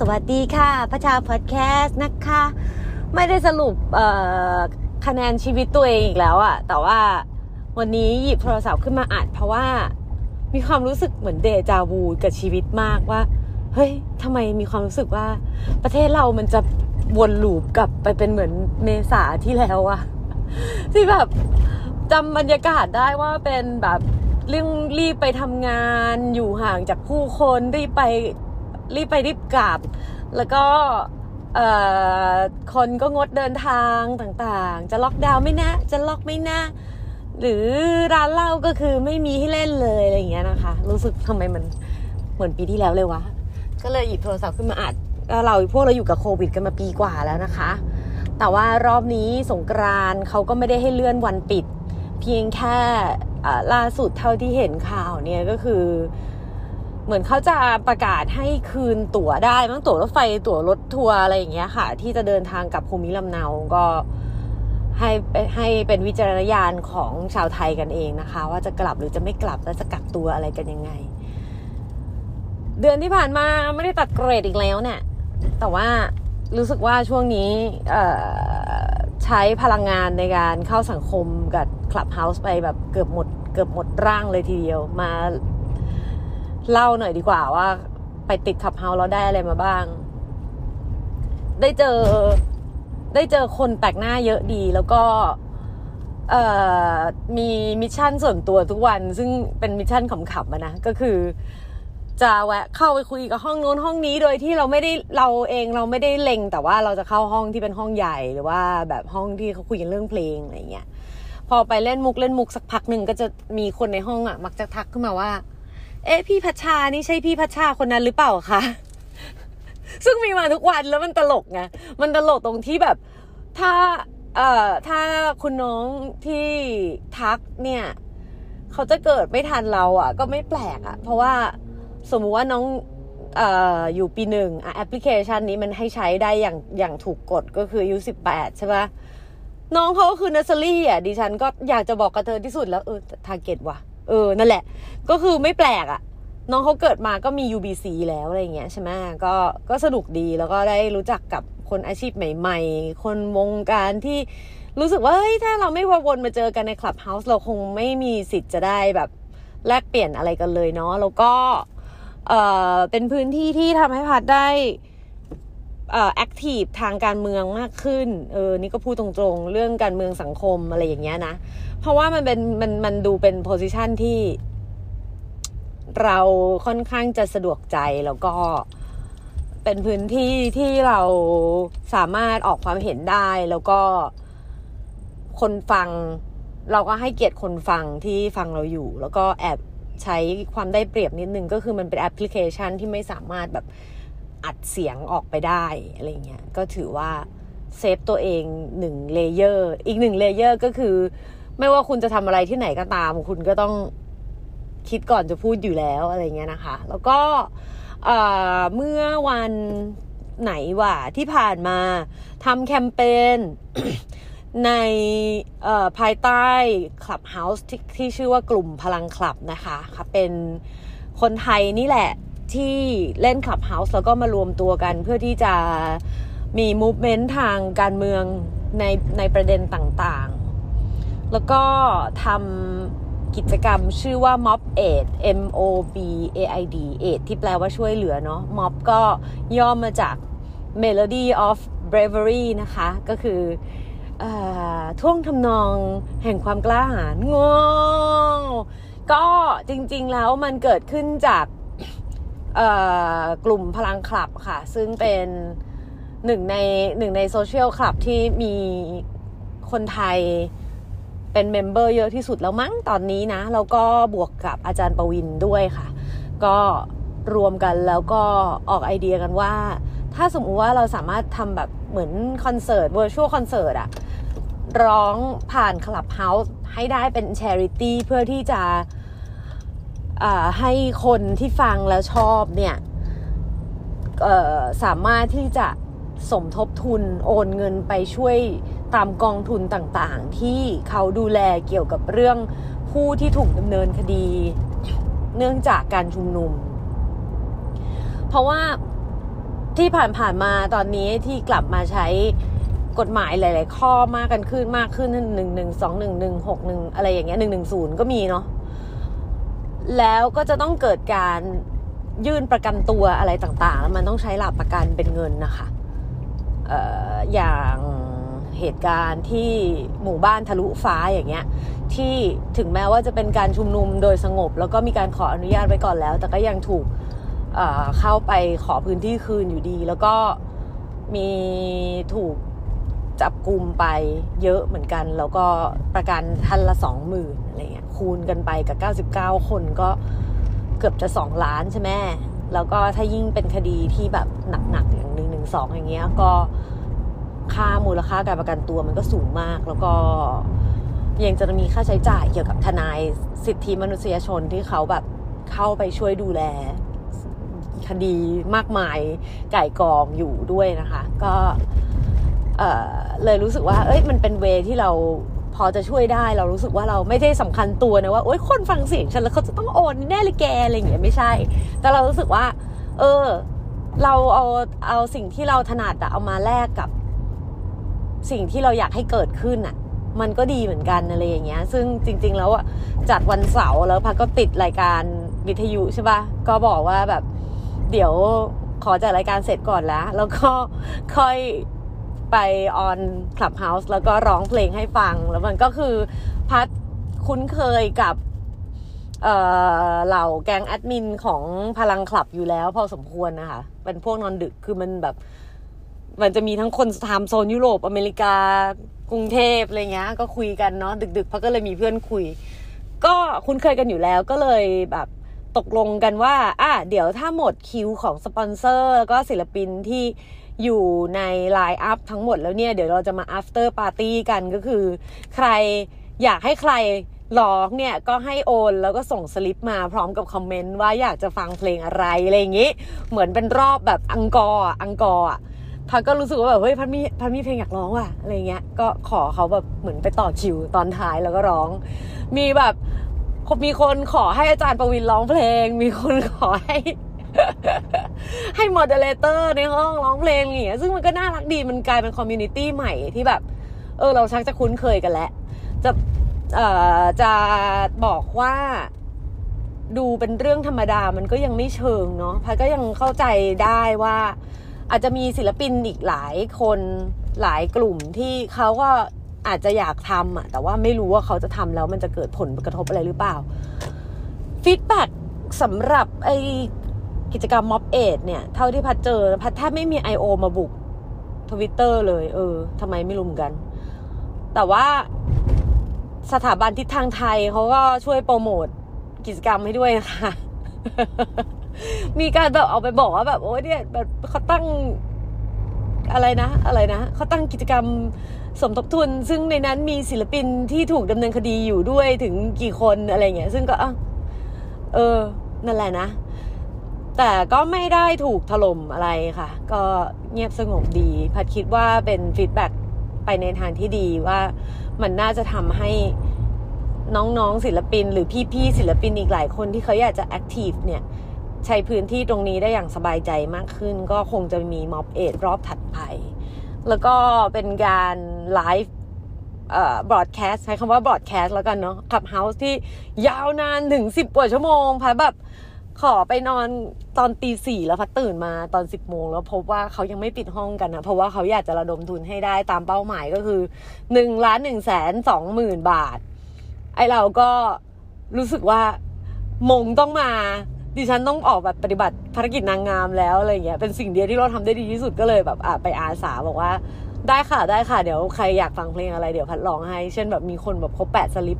สวัสดีค่ะพระชาพอดแคสต์นะคะ ไม่ได้สรุปคะแนนชีวิตตัวเองอีกแล้วอะแต่ว่าวันนี้หยิบโทรศัพท์ขึ้นมาอ่านเพราะว่ามีความรู้สึกเหมือนเดจาวูกับชีวิตมากว่า เฮ้ยทำไมมีความรู้สึกว่า ประเทศเรามันจะวนลูปกลับไปเป็นเหมือนเมษาที่แล้วอะที่แบบจำบรรยากาศได้ว่าเป็นแบบเรื่องรีบไปทำงานอยู่ห่างจากผู้คนรีบไป รีบไปรีบกลับ แล้วก็คนก็งดเดินทางต่างๆ จะล็อกดาวน์ไม่นะ จะล็อกไม่นะ หรือร้านเหล้าก็คือไม่มีให้เล่นเลยอะไรอย่างเงี้ยนะคะ รู้สึกทำไมมันเหมือนปีที่แล้วเลยวะ ก็เลยหยิบโทรศัพท์ขึ้นมาอัดเราพวกเราอยู่กับโควิดกันมาปีกว่าแล้วนะคะ แต่ว่ารอบนี้สงกรานเขาก็ไม่ได้ให้เลื่อนวันปิด เพียงแค่ล่าสุดเท่าที่เห็นข่าวเนี่ยก็คือ เหมือนเขาจะประกาศให้คืนตั๋วได้มั้งตั๋วรถไฟตั๋วรถทัวร์อะไรอย่างเงี้ยค่ะ ที่จะเดินทางกับภูมิลำเนาก็ให้ให้เป็นวิจารณญาณของชาวไทยกันเองนะคะ ว่าจะกลับหรือจะไม่กลับแล้วจะกักตัวอะไรกันยังไง เดือนที่ผ่านมาไม่ได้ตัดเกรดอีกแล้วเนี่ย แต่ว่ารู้สึกว่าช่วงนี้ใช้พลังงานในการเข้าสังคมกับ Clubhouse ไปแบบเกือบหมด เกือบหมดร่างเลยทีเดียวมา เล่าหน่อยดีกว่าว่า ไปติด Clubhouse แล้วได้อะไรมาบ้าง ได้เจอ ได้เจอคนแปลกหน้าเยอะดี แล้วก็มี mission ส่วนตัวทุกวัน ซึ่งเป็น mission ขำๆนะ ก็คือ จะแวะเข้าไปคุยกับห้องโน้นห้องนี้โดยที่เราไม่ได้เราเองเราไม่ได้เล็ง แต่ว่าเราจะเข้าห้องที่เป็นห้องใหญ่หรือว่าแบบห้องที่เขาคุยกันเรื่องเพลงอะไรเงี้ยพอไปเล่นมุกเล่นมุกสักพักหนึ่งก็จะมีคนในห้องอะ มักจะทักขึ้นมาว่า เอ๊ะพี่พัชชานี่ใช่พี่พัชชาคนนั้นหรือเปล่าคะซึ่งมีมาทุกวันแล้วมันตลกไงมันตลกตรงที่แบบ ถ้าเอ่อถ้าคุณน้องที่ทักเนี่ย เขาจะเกิดไม่ทันเราอะ ก็ไม่แปลกอะ เพราะว่าสมมุติว่าน้องออยู่ปีหนึ่งแอปพลิเคชันนี้มันให้ใช้ได้อย่างอย่างถูกกฎก็คืออายุสิบแปดใช่ปะน้องเขาก็คือเนสซอรี่อะดิฉันก็อยากจะบอกกับเธอที่สุดแล้วเออ target ว่ะ เออ นั่นแหละ ก็คือไม่แปลกอะน้องเขาเกิดมาก็มี UBC แล้วอะไรเงี้ยใช่ไหมก็ก็สนุกดีแล้วก็ได้รู้จักกับคนอาชีพใหม่ ๆ คนวงการที่รู้สึกว่าเฮ้ยถ้าเราไม่วนมาเจอกันใน Clubhouse เราคงไม่มีสิทธิ์จะได้แบบแลกเปลี่ยนอะไรกันเลยเนาะแล้วก็เออเป็นพื้นที่ที่ทำให้พัดได้อ่อ active ทางการเมืองมากขึ้น เออ นี่ก็พูดตรงๆ เรื่องการเมืองสังคมอะไรอย่างเงี้ยนะ เพราะว่ามันเป็นมันมันดูเป็น position ที่เราค่อนข้างจะสะดวกใจแล้วก็เป็นพื้นที่ที่เราสามารถออกความเห็นได้แล้วก็คนฟัง เราก็ให้เกียรติคนฟังที่ฟังเราอยู่ แล้วก็แอบใช้ความได้เปรียบนิดนึงก็คือมันเป็นแอปพลิเคชันที่ไม่สามารถแบบอัดเสียงออกไปได้อะไรเงี้ยก็ถือว่า safe ตัวเองหนึ่ง layer อีกหนึ่ง layer ก็คือ ไม่ว่าคุณจะทำอะไรที่ไหนก็ตาม คุณก็ต้องคิดก่อนจะพูดอยู่แล้วอะไรเงี้ยนะคะ แล้วก็เมื่อวันไหนวะที่ผ่านมาทำแคมเปญในภายใต้ Clubhouse ที่ที่ชื่อว่ากลุ่มพลังคลับนะคะค่ะเป็นคนไทยนี่แหละที่เล่น Clubhouse แล้วก็มารวมตัวกันเพื่อที่จะมี movement ทางการเมืองในในประเด็นต่าง แล้วก็ทำกิจกรรมชื่อว่า Mob Aid M O B A I D Aid ที่แปลว่าช่วยเหลือเนาะ Mob ก็ย่อมมาจาก Melody of Bravery นะคะ ก็คือท่วงทำนองแห่งความกล้าหาญงงก็จริงๆแล้วมันเกิดขึ้นจากกลุ่มพลังคลับค่ะ ซึ่งเป็นหนึ่งในหนึ่งในโซเชียลคลับที่มีคนไทย เป็น member เยอะที่สุดแล้วมั้งตอนนี้นะ แล้วก็บวกกับอาจารย์ประวินด้วยค่ะ ก็รวมกันแล้วก็ออกไอเดียกันว่า ถ้าสมมติว่าเราสามารถทำแบบเหมือนคอนเสิร์ต virtual concert อะร้องผ่าน Clubhouse ให้ได้เป็น charity เพื่อที่จะให้คนที่ฟังแล้วชอบเนี่ยสามารถที่จะ สมทบทุนโอนเงินไปช่วยตามกองทุนต่างๆ ที่เขาดูแลเกี่ยวกับเรื่องผู้ที่ถูกดำเนินคดี เนื่องจากการชุมนุม เพราะว่าที่ผ่านๆมาตอนนี้ที่กลับมาใช้กฎหมายหลาย ๆ ข้อมากกันขึ้นมากขึ้นหนึ่งหนึ่งสองหนึ่งหนึ่งหกหนึ่งอะไรอย่างเงี้ยหนึ่งหนึ่งศูนย์ก็มีเนาะแล้วก็จะต้องเกิดการยื่นประกันตัวอะไรต่าง ๆ แล้วมันต้องใช้หลักประกันเป็นเงินนะคะ อย่างเหตุการณ์ที่หมู่บ้านทะลุฟ้าอย่างเงี้ยที่ถึงแม้ว่าจะเป็นการชุมนุมโดยสงบ แล้วก็มีการขออนุญาตไว้ก่อนแล้ว แต่ก็ยังถูกเข้าไปขอพื้นที่คืนอยู่ดี แล้วก็มีถูกจับกลุ่มไปเยอะเหมือนกัน แล้วก็ประกันทันละสองหมื่นอะไรเงี้ยคูณกันไปกับ 99 คนก็เกือบจะ 2 ล้านใช่ไหมแล้วก็ถ้ายิ่งเป็นคดีที่แบบหนักๆเ2 อย่างเงี้ยก็ค่ามูลค่าการประกันตัวมันก็สูงมาก แล้วก็ยังจะมีค่าใช้จ่ายเกี่ยวกับทนายสิทธิมนุษยชนที่เขาแบบเข้าไปช่วยดูแลคดีมากมายไก่กองอยู่ด้วยนะคะ ก็เออเลยรู้สึกว่า เอ้ยมันเป็นเวที่เราพอจะช่วยได้ เรารู้สึกว่าเราไม่ใช่สำคัญตัวนะว่าโอ๊ยคนฟังเสียงฉันแล้วเขาจะต้องโอนแน่เลยแกอะไรอย่างเงี้ยไม่ใช่ แต่เรารู้สึกว่า เออ เราเอาเอาสิ่งที่เราถนัดเอามาแลกกับ สิ่งที่เราอยากให้เกิดขึ้นอะมันก็ดีเหมือนกันอะไรอย่างเงี้ย ซึ่งจริง ๆ แล้วอะจัดวันเสาร์แล้วพักก็ติดรายการวิทยุใช่ปะก็บอกว่าแบบ เดี๋ยวขอจัดรายการเสร็จก่อนแล้ว แล้วก็ค่อยไปออนคลับเฮาส์แล้วก็ร้องเพลงให้ฟัง แล้วมันก็คือพัดคุ้นเคยกับ เหล่าแก๊งแอดมินของพลังคลับอยู่แล้วพอสมควรนะคะ เป็นพวกนอนดึกคือมันแบบ มันจะมีทั้งคนทำโซนยุโรปอเมริกากรุงเทพอะไรเงี้ย ก็คุยกันเนาะดึกๆเพราะก็เลยมีเพื่อนคุย ก็คุ้นเคยกันอยู่แล้วก็เลยแบบตกลงกันว่า อะ เดี๋ยวถ้าหมดคิวของสปอนเซอร์แล้วก็ศิลปินที่อยู่ในไลน์อัพทั้งหมดแล้วเนี่ย เดี๋ยวเราจะมา after party กันก็คือ ใครอยากให้ใคร ร้องเนี่ยก็ให้โอนแล้วก็ส่งสลิปมาพร้อมกับคอมเมนต์ว่าอยากจะฟังเพลงอะไรอะไรอย่างงี้ เหมือนเป็นรอบแบบ encore encore พัดก็รู้สึกว่าแบบเฮ้ยพัดมีพัดมีเพลงอยากร้องว่ะอะไรเงี้ยก็ขอเขาแบบเหมือนไปต่อคิวตอนท้ายแล้วก็ร้อง มีแบบมีคนขอให้อาจารย์ประวินร้องเพลง มีคนขอให้ ให้ moderator ในห้องร้องเพลงอย่างเงี้ยซึ่งมันก็น่ารักดีมันกลายเป็น community ใหม่ที่แบบ เออเราชักจะคุ้นเคยกันแล้วจะ จะบอกว่าดูเป็นเรื่องธรรมดามันก็ยังไม่เชิงเนาะพัดก็ยังเข้าใจได้ว่าอาจจะมีศิลปินอีกหลายคนหลายกลุ่มที่เขาก็อาจจะอยากทำอะแต่ว่าไม่รู้ว่าเขาจะทำแล้วมันจะเกิดผลกระทบอะไรหรือเปล่าฟีดแบ็สำหรับไอกิจกรรมม็อบเอดเนี่ย เท่าที่พัดเจอพัดแทบไม่มี I.O. มาบุกทวิตเตอร์เลย เออทำไมไม่รู้เหมือนกัน แต่ว่า สถาบันทิศทางไทยเขาก็ช่วยโปรโมทกิจกรรมให้ด้วยนะคะมีการแบบเอาไปบอกว่าแบบโอ้ยเนี่ยแบบเขาตั้งอะไรนะ อะไรนะเขาตั้งกิจกรรมสมทบทุน ซึ่งในนั้นมีศิลปินที่ถูกดำเนินคดีอยู่ด้วยถึงกี่คนอะไรเงี้ย ซึ่งก็เออ นั่นแหละนะ แต่ก็ไม่ได้ถูกถล่มอะไรค่ะ ก็เงียบสงบดี พัดคิดว่าเป็น feedback ไปในทางที่ดีว่า มันน่าจะทำให้น้องๆศิลปิน หรือพี่ๆศิลปินอีกหลายคนที่เขาอยากจะ active เนี่ยใช้พื้นที่ตรงนี้ได้อย่างสบายใจมากขึ้น ก็คงจะมี Mob Aid รอบถัดไป แล้วก็เป็นการไลฟ์เอ่อ broadcast ใช้คำว่า broadcast แล้วกันเนาะ Clubhouse ที่ยาวนานถึงสิบกว่าชั่วโมงพัดแบบ ขอไปนอนตอนตีสี่แล้วพัดตื่นมาตอนสิบโมงแล้วพบว่าเขายังไม่ปิดห้องกันนะเพราะว่าเขาอยากจะระดมทุนให้ได้ตามเป้าหมายก็คือหนึ่งล้านหนึ่งแสนสองหมื่นบาท ไอเราก็รู้สึกว่ามงต้องมา ดิฉันต้องออกแบบปฏิบัติภารกิจนางงามแล้วอะไรเงี้ยเป็นสิ่งเดียวที่เราทำได้ดีที่สุดก็เลยแบบอะไปอาสาบอกว่าได้ค่ะได้ค่ะ เดี๋ยวใครอยากฟังเพลงอะไรเดี๋ยวพัดร้องให้ เช่นแบบมีคนแบบเขาแปะสลิป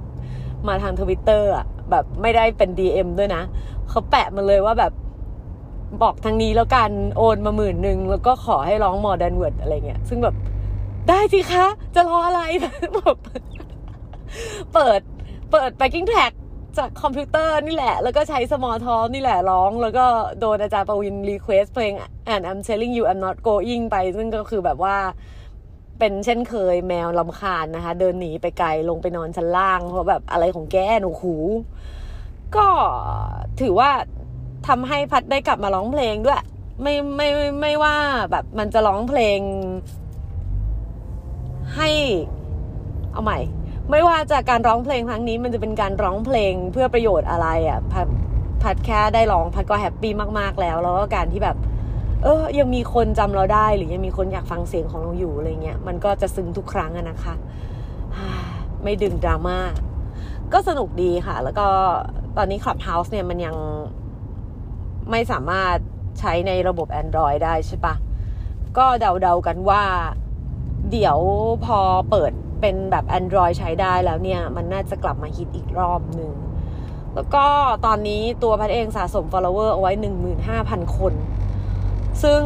มาทางทวิตเตอร์อะแบบไม่ได้เป็น DM ด้วยนะ เขาแปะมาเลยว่าแบบบอกทางนี้แล้วกันโอนมาหมื่นหนึ่งแล้วก็ขอให้ร้อง More Than Words อะไรเงี้ย ซึ่งแบบได้สิคะ จะรออะไรแบบเปิดเปิด backing track จากคอมพิวเตอร์นี่แหละ แล้วก็ใช้ small talk นี่แหละร้อง แล้วก็โดนอาจารย์ปวิน request เพลง and I'm telling you I'm not going ไป ซึ่งก็คือแบบว่าเป็นเช่นเคยแมวลำคาญนะคะ เดินหนีไปไกลลงไปนอนชั้นล่าง เพราะแบบอะไรของแกหนูหู ก็ถือว่าทำให้พัดได้กลับมาร้องเพลงด้วย ไม่ไม่ไม่ไม่ว่าแบบมันจะร้องเพลง ให้เอาใหม่ ไม่ว่าจะการร้องเพลงครั้งนี้ มันจะเป็นการร้องเพลงเพื่อประโยชน์อะไรอะ่ะพัดพัดแค่ได้ร้องพัดก็แฮปปี้มากๆแล้ว แล้วก็การที่แบบ เออ ยังมีคนจำเราได้ หรือยังมีคนอยากฟังเสียงของเราอยู่อะไรเงี้ยมันก็จะซึ้งทุกครั้งอะนะคะ ไม่ดึงดราม่าก็สนุกดีค่ะ แล้วก็ ตอนนี้ Clubhouse เนี่ยมันยังไม่สามารถใช้ในระบบ Android ได้ใช่ปะก็เดาๆกันว่า เดี๋ยวพอเปิดเป็นแบบ Android ใช้ได้แล้วเนี่ย มันน่าจะกลับมาฮิตอีกรอบหนึ่ง แล้วก็ตอนนี้ตัวพัดเองสะสม follower เอาไว้ 15,000 คน ซึ่ง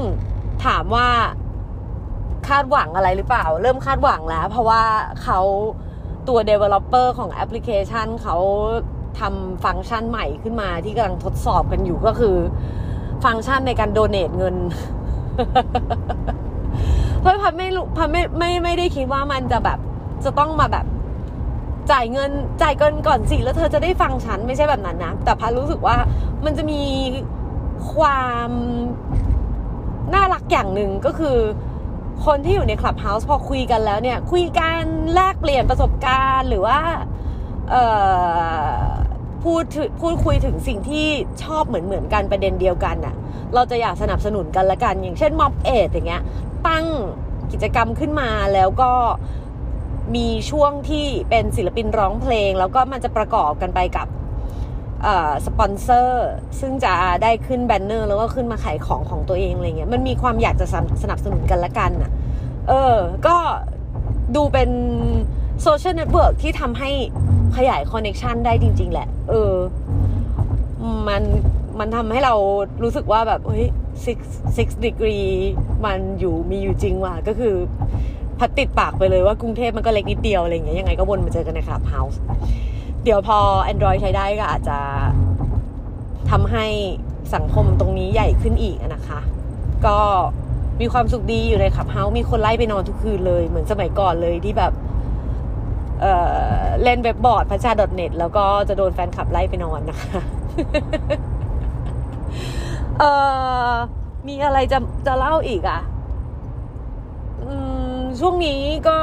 ถามว่าคาดหวังอะไรหรือเปล่า เริ่มคาดหวังแล้ว เพราะว่าเขาตัว developer ของแอปพลิเคชันเขา ทำฟังก์ชันใหม่ขึ้นมาที่กำลังทดสอบกันอยู่ก็คือ ฟังก์ชันในการโดเน a เงินเพราะพัดไม่รู้พัดไม่ไม่ไม่ได้คิดว่ามันจะแบบจะต้องมาแบบจ่ายเงินจ่ายเงินก่อนสิแล้วเธอจะได้ฟังฉันไม่ใช่แบบนั้นนะ แต่พัดรู้สึกว่ามันจะมีความน่ารักอย่างหนึ่งก็คือ คนที่อยู่ในคลับเฮาส์พอคุยกันแล้วเนี่ย คุยกันแลกเปลี่ยนประสบการณ์หรือว่า เอ่อ พูดพูดคุยถึงสิ่งที่ชอบเหมือนเหมือนกันประเด็นเดียวกันน่ะ เราจะอยากสนับสนุนกันละกัน อย่างเช่นม็อบเอทอย่างเงี้ย ตั้งกิจกรรมขึ้นมาแล้วก็มีช่วงที่เป็นศิลปินร้องเพลง แล้วก็มันจะประกอบกันไปกับสปอนเซอร์ ซึ่งจะได้ขึ้น banner แล้วก็ขึ้นมาขายของของตัวเองอะไรเงี้ยมันมีความอยากจะสนับสนุนกันละกันอะ เออ ก็ดูเป็น social network ที่ทำให้ ขยาย connection ได้จริง ๆ แหละ เออ มันมันทำให้เรารู้สึกว่าแบบเฮ้ย six six degree มันอยู่มีอยู่จริงว่ะ ก็คือ พัดติดปากไปเลยว่ากรุงเทพมันก็เล็กนิดเดียวอะไรเงี้ยยังไงก็วนมาเจอกันใน Clubhouse เดี๋ยวพอ Android ใช้ได้ก็อาจจะทำให้สังคมตรงนี้ใหญ่ขึ้นอีกนะคะ ก็มีความสุขดีอยู่ใน Clubhouse มีคนไล่ไปนอนทุกคืนเลย เหมือนสมัยก่อนเลยที่แบบ เล่นเว็บบอร์ดพัชชา .net แล้วก็จะโดนแฟนคลับไล่ไปนอนนะคะเออมีอะไรจะจะเล่าอีกอะ่ะช่วงนี้ก็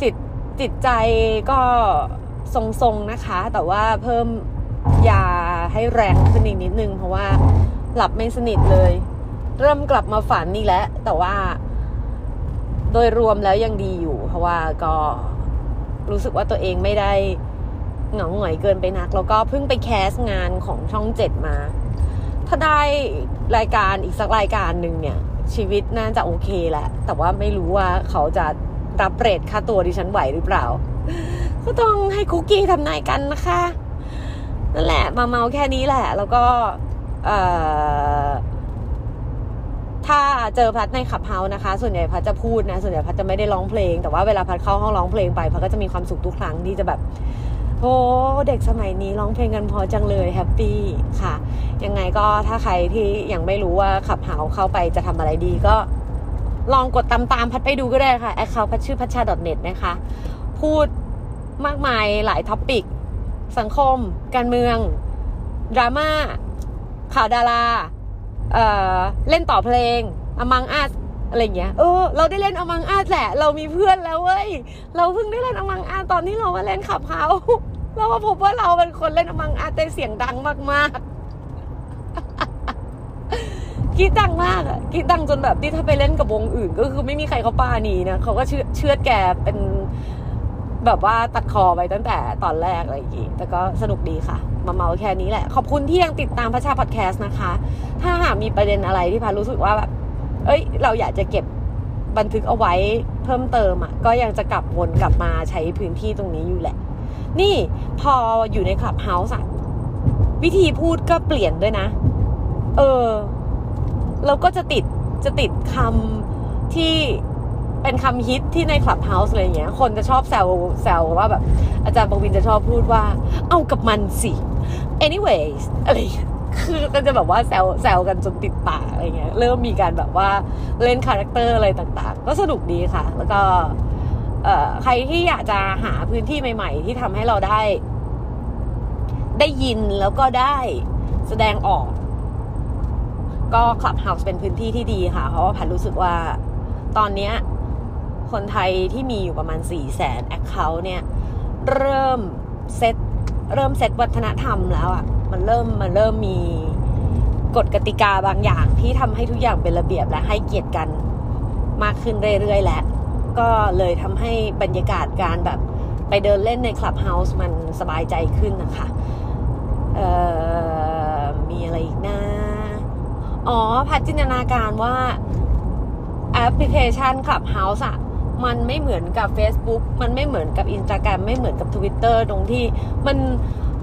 จิตจิตใจก็ทรงๆนะคะ แต่ว่าเพิ่มยาให้แรงขึ้นอีกนิดนึง เพราะว่าหลับไม่สนิทเลย เริ่มกลับมาฝันนี่แหละแต่ว่า โดยรวมแล้วยังดีอยู่ เพราะว่าก็รู้สึกว่าตัวเองไม่ได้เหงาหงอยเกินไปนัก แล้วก็เพิ่งไปแคสงานของช่องเจ็ดมา ถ้าได้รายการอีกสักรายการหนึ่งเนี่ย ชีวิตน่าจะโอเคแหละ แต่ว่าไม่รู้ว่าเขาจะรับเรทค่าตัวดิฉันไหวหรือเปล่า ก็ต้องให้คุกกี้ทำนายกันนะคะ นั่นแหละมาเมาแค่นี้แหละ แล้วก็ เออ ถ้าเจอพัดใน Clubhouse นะคะ ส่วนใหญ่พัดจะพูดนะ ส่วนใหญ่พัดจะไม่ได้ร้องเพลง แต่ว่าเวลาพัดเข้าห้องร้องเพลงไปพัดก็จะมีความสุขทุกครั้งที่จะแบบโอ้เด็กสมัยนี้ร้องเพลงกันเพราะจังเลย happy ค่ะ ยังไงก็ถ้าใครที่ยังไม่รู้ว่า Clubhouse เข้าไปจะทำอะไรดีก็ ลองกดตามตามพัดไปดูก็ได้ค่ะ account พัดชื่อพัชชา .net นะคะ พูดมากมายหลาย topic สังคม การเมือง ดราม่าข่าวดารา เออเล่นต่อเพลงอมังอาสอะไรเงี้ย เออ เราได้เล่นอมังอาสแหละ เรามีเพื่อนแล้วเว้ย เราเพิ่งได้เล่นอมังอาสตอนที่เรามาเล่นขับเขาเราก็พบว่าเราเป็นคนเล่นอมังอาสแต่เสียงดังมากๆคิดดังมากอะคิดดังจนแบบที่ถ้าไปเล่นกับวงอื่น ก็คือไม่มีใครเขาป้านีนะเขาก็เชื่อเชื่อแกเป็น แบบว่าตัดคอไปตั้งแต่ตอนแรกอะไรอย่างงี้แต่ก็สนุกดีค่ะ มาเมาแค่นี้แหละ ขอบคุณที่ยังติดตามพระชาพอดแคสต์นะคะ ถ้าหากมีประเด็นอะไรที่พารู้สึกว่าแบบเอ้ย เราอยากจะเก็บบันทึกเอาไว้เพิ่มเติมอะก็ยังจะกลับวนกลับมาใช้พื้นที่ตรงนี้อยู่แหละ นี่พออยู่ในคลับเฮาส์วิธีพูดก็เปลี่ยนด้วยนะ เออ เราก็จะติดจะติดคำที่ เป็นคำฮิตที่ใน Clubhouse อะไรเงี้ย คนจะชอบแซวแซวว่าแบบ อาจารย์ปวินจะชอบพูดว่า เอากับมันสิ anyways อะไรคือก็จะแบบว่าแซวแซวกันจนติดปากอะไรเงี้ย เริ่มมีการแบบว่าเล่น character อะไรต่างๆ ก็สนุกดีค่ะ แล้วก็ใครที่อยากจะหาพื้นที่ใหม่ ๆ ที่ทำให้เราได้ ได้ยินแล้วก็ได้แสดงออก ก็ Clubhouse เป็นพื้นที่ที่ดีค่ะ เพราะว่าพัดรู้สึกว่าตอนเนี้ย คนไทยที่มีอยู่ประมาณ 4 0 0แสน account เนี่ย เริ่มเซตเริ่มเซตวัฒนธรรมแล้วอะ่ะ มันเริ่มมันเริ่มมีกฎกติกาบางอย่างที่ทำให้ทุกอย่างเป็นระเบียบและให้เกียรติกันมากขึ้นเรื่อยๆแล้ว ก็เลยทำให้บรรยากาศการแบบไปเดินเล่นใน Clubhouse มันสบายใจขึ้นนะคะเอ่อมีอะไรอีกนะ อ๋อ พัดจินตนาการว่าแอปพลิเคชัน Clubhouse อะ มันไม่เหมือนกับ Facebook มันไม่เหมือนกับ Instagram ไม่เหมือนกับ Twitter ตรงที่มัน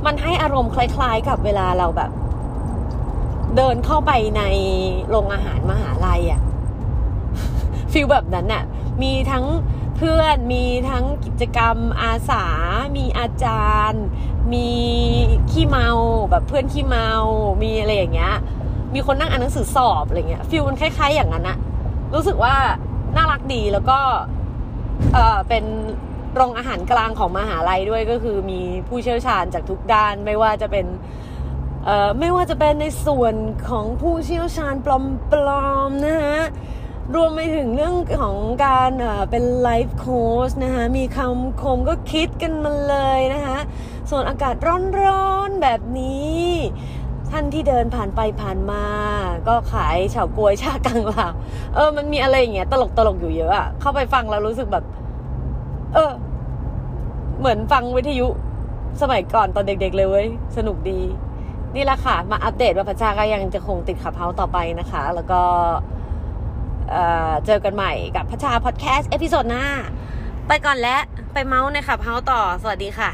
มันให้อารมณ์คล้ายๆ กับเวลาเราแบบ เดินเข้าไปในโรงอาหารมหาลัยอะฟิลแบบนั้นน่ะมีทั้งเพื่อนมีทั้งกิจกรรมอาสา มีอาจารย์ มีขี้เมาแบบเพื่อนขี้เมา มีอะไรอย่างเงี้ย มีคนนั่งอ่านหนังสือสอบอะไรเงี้ยฟิลมันคล้าย ๆ อย่างนั้นอะรู้สึกว่าน่ารักดีแล้วก็ เออเป็นโรงอาหารกลางของมหาลัยด้วยก็คือมีผู้เชี่ยวชาญจากทุกด้านไม่ว่าจะเป็นเอ่อไม่ว่าจะเป็นในส่วนของผู้เชี่ยวชาญปลอมๆนะฮะรวมไปถึงเรื่องของการเป็นไลฟ์โค้ชนะคะมีคำคมก็คิดกันมาเลยนะคะส่วนอากาศร้อนๆแบบนี้ ท่านที่เดินผ่านไปผ่านมา ก็ขายเฉาก๊วยชากังลาวเออ มันมีอะไรอย่างเงี้ยตลกตลกอยู่เยอะอะเข้าไปฟังแล้วรู้สึกแบบ เออ เหมือนฟังวิทยุ สมัยก่อนตอนเด็ก ๆ เลยเว้ยสนุกดี นี่แหละค่ะ มาอัปเดตว่าพระชาก็ยังจะคงติดขับเฮาต่อไปนะคะ แล้วก็เจอกันใหม่กับพัชชา podcast episode หน้า ไปก่อนแล้ว ไปเมาส์ใน Clubhouse ต่อสวัสดีค่ะ